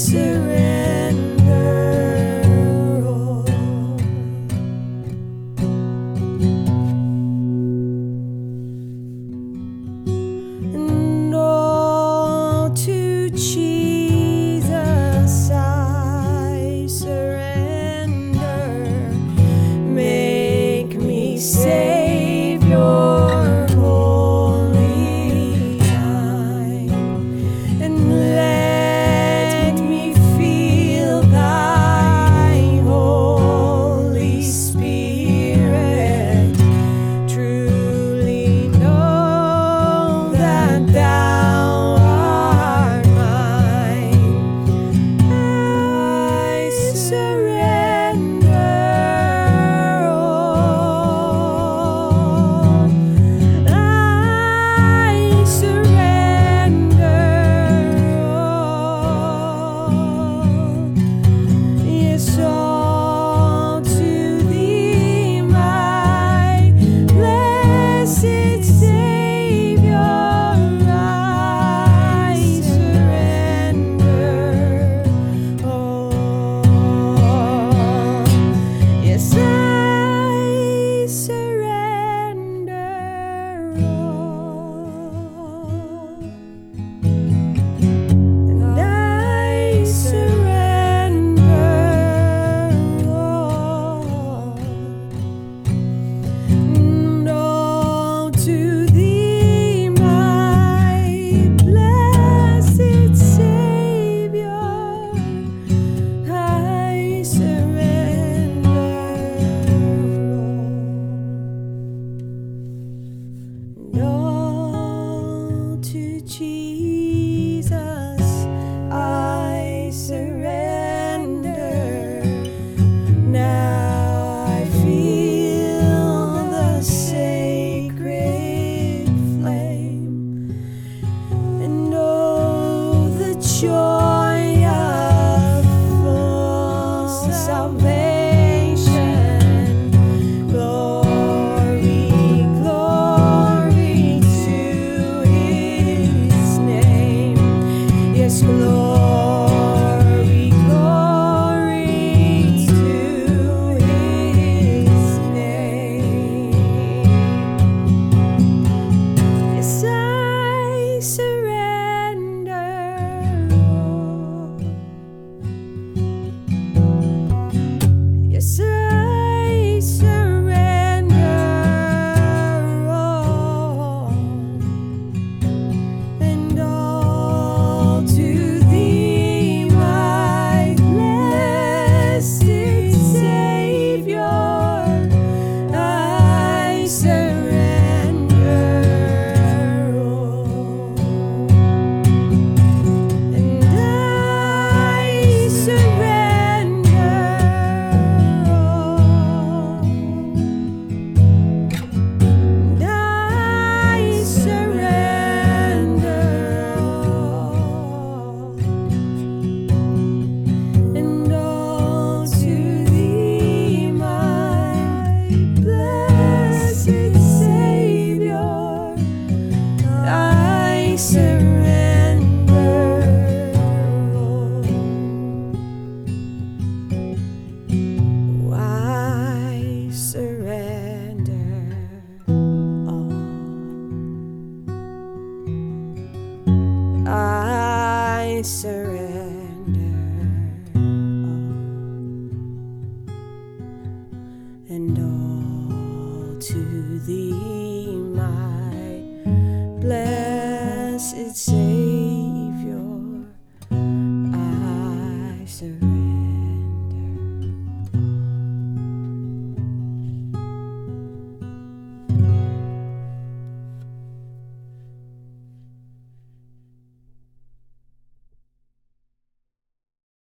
misery. Chỉ surrender all and all to thee.